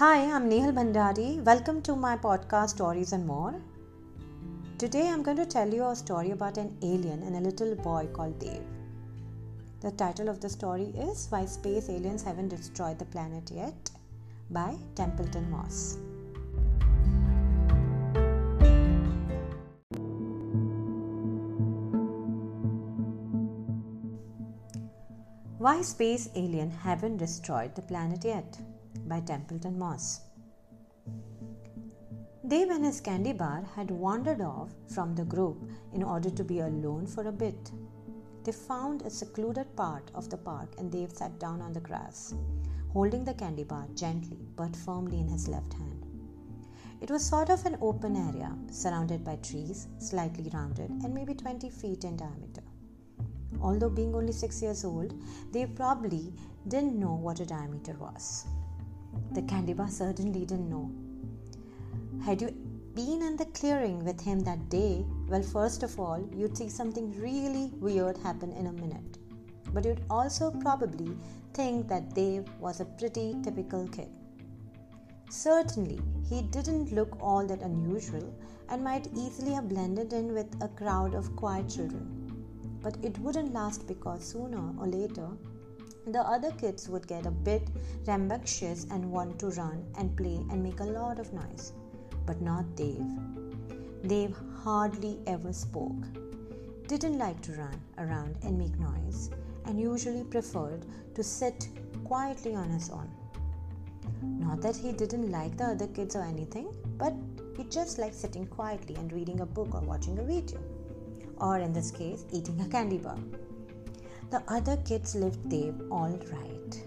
Hi, I'm Nehal Bhandari. Welcome to my podcast Stories and More. Today I'm going to tell you a story about an alien and a little boy called Dave. The title of the story is Why Space Aliens Haven't Destroyed the Planet Yet by Templeton Moss. Why Space Alien Haven't Destroyed the Planet Yet by Templeton Moss. Dave and his candy bar had wandered off from the group in order to be alone for a bit. They found a secluded part of the park and Dave sat down on the grass, holding the candy bar gently but firmly in his left hand. It was sort of an open area, surrounded by trees, slightly rounded, and maybe 20 feet in diameter. Although being only six years old, they probably didn't know what a diameter was. The candy bar certainly didn't know. Had you been in the clearing with him that day, well, first of all, you'd see something really weird happen in a minute. But you'd also probably think that Dave was a pretty typical kid. Certainly, he didn't look all that unusual and might easily have blended in with a crowd of quiet children. But it wouldn't last because sooner or later, the other kids would get a bit rambunctious and want to run and play and make a lot of noise. But not Dave. Dave hardly ever spoke, didn't like to run around and make noise, and usually preferred to sit quietly on his own. Not that he didn't like the other kids or anything, but he just liked sitting quietly and reading a book or watching a video, or in this case, eating a candy bar. The other kids lived Dave all right,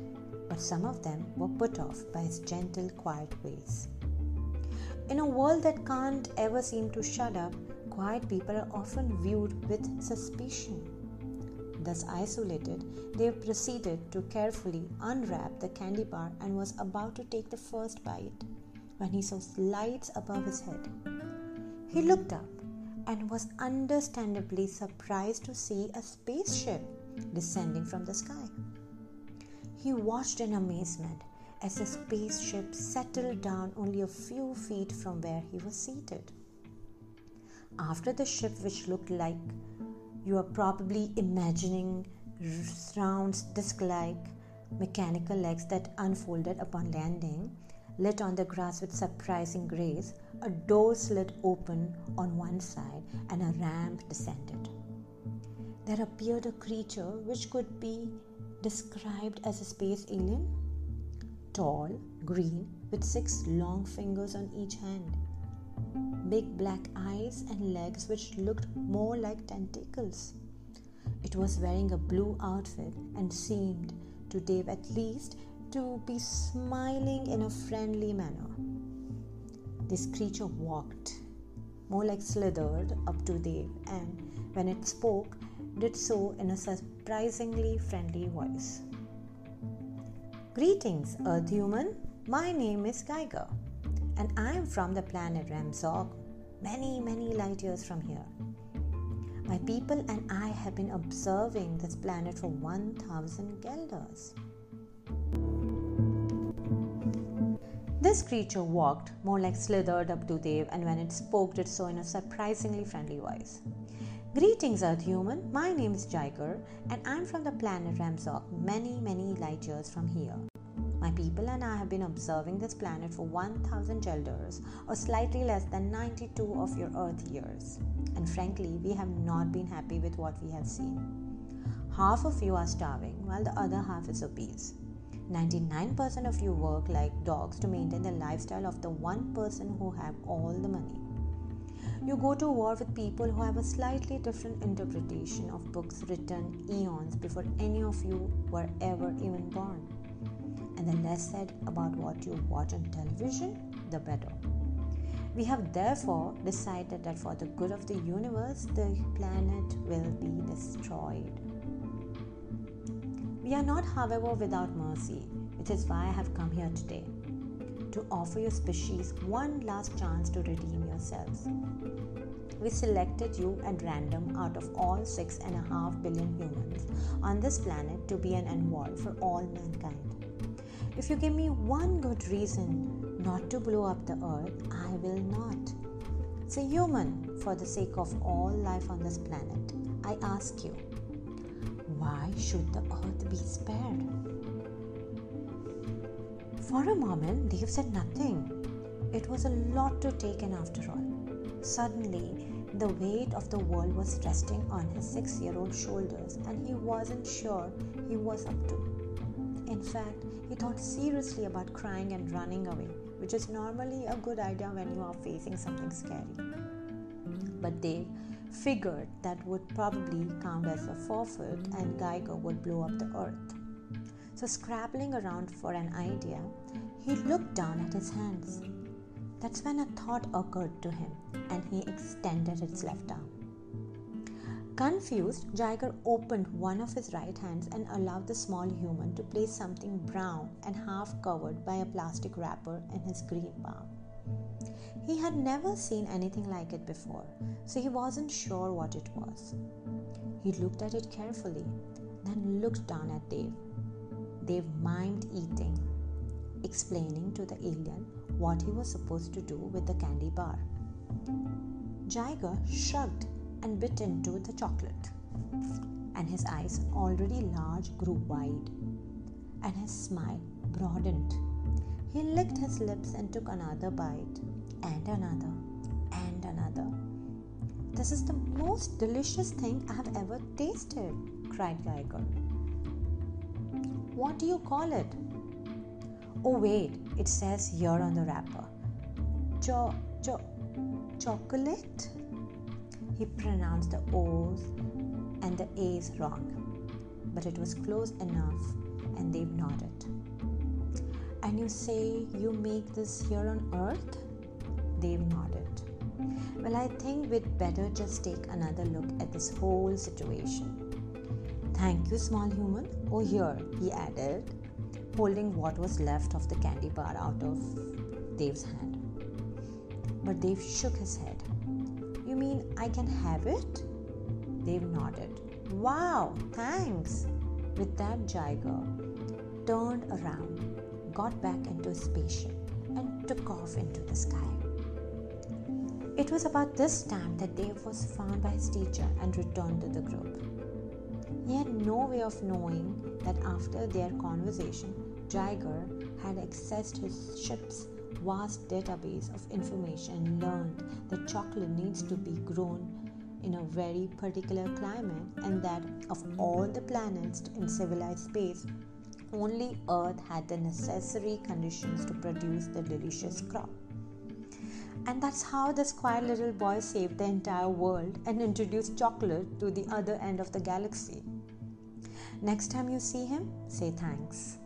but some of them were put off by his gentle, quiet ways. In a world that can't ever seem to shut up, quiet people are often viewed with suspicion. Thus isolated, they proceeded to carefully unwrap the candy bar and was about to take the first bite when he saw lights above his head. He looked up and was understandably surprised to see a spaceship descending from the sky. He watched in amazement as the spaceship settled down only a few feet from where he was seated. After the ship, which looked like you are probably imagining round disc like mechanical legs that unfolded upon landing, lit on the grass with surprising grace, a door slid open on one side and a ramp descended there appeared a creature which could be described as a space alien. Tall, green, with six long fingers on each hand. Big black eyes and legs which looked more like tentacles. It was wearing a blue outfit and seemed, to Dave at least, to be smiling in a friendly manner. This creature walked, more like slithered up to Dave, and when it spoke, did so in a surprisingly friendly voice. Greetings, Earth human. My name is Geiger, and I am from the planet Ramzok, many, many light years from here. My people and I have been observing this planet for 1000 Gelders. This creature walked, more like slithered up to Dave, and when it spoke, did so in a surprisingly friendly voice. Greetings, Earth human. My name is Geiger, and I'm from the planet Ramzok, many, many light years from here. My people and I have been observing this planet for 1000 Gelders, or slightly less than 92 of your Earth years. And frankly, we have not been happy with what we have seen. Half of you are starving, while the other half is obese. 99% of you work like dogs to maintain the lifestyle of the one person who have all the money you go to war with people who have a slightly different interpretation of books written eons before any of you were ever even born. And the less said about what you watch on television, the better. We have therefore decided that for the good of the universe, the planet will be destroyed. We are not, however, without mercy, which is why I have come here today to offer your species one last chance to redeem yourselves. We selected you at random out of all six and a half billion humans on this planet to be an envoy for all mankind. If you give me one good reason not to blow up the earth, I will not. Say, human, for the sake of all life on this planet, I ask you, why should the earth be spared? For a moment, Dave said nothing. It was a lot to take in after all. Suddenly, the weight of the world was resting on his six year old shoulders, and he wasn't sure he was up to. In fact, he thought seriously about crying and running away, which is normally a good idea when you are facing something scary. But Dave figured that would probably count as a forfeit and Geiger would blow up the earth. So, scrabbling around for an idea, he looked down at his hands. That's when a thought occurred to him and he extended his left arm. Confused, Geiger opened one of his right hands and allowed the small human to place something brown and half covered by a plastic wrapper in his green palm. He had never seen anything like it before, so he wasn't sure what it was. He looked at it carefully, then looked down at Dave. Dave mimed eating, explaining to the alien what he was supposed to do with the candy bar. Geiger shrugged and bit into the chocolate. And his eyes, already large, grew wide, and his smile broadened. He licked his lips and took another bite, and another, and another. This is the most delicious thing I have ever tasted, cried Geiger. What do you call it? Oh, wait, it says here on the wrapper. Cho, cho, chocolate? He pronounced the O's and the A's wrong, but it was close enough and they nodded. You say you make this here on earth? Dave nodded. Well, I think we'd better just take another look at this whole situation. Thank you, small human. Oh, here, he added, holding what was left of the candy bar out of Dave's hand. But Dave shook his head. You mean I can have it? Dave nodded. Wow, thanks. With that, Geiger turned around, got back into his spaceship, and took off into the sky. It was about this time that Dave was found by his teacher and returned to the group. He had no way of knowing that after their conversation, Geiger had accessed his ship's vast database of information learned that chocolate needs to be grown in a very particular climate and that of all the planets in civilized space only earth had the necessary conditions to produce the delicious crop. And that's how the quiet little boy saved the entire world and introduced chocolate to the other end of the galaxy. Next time you see him say thanks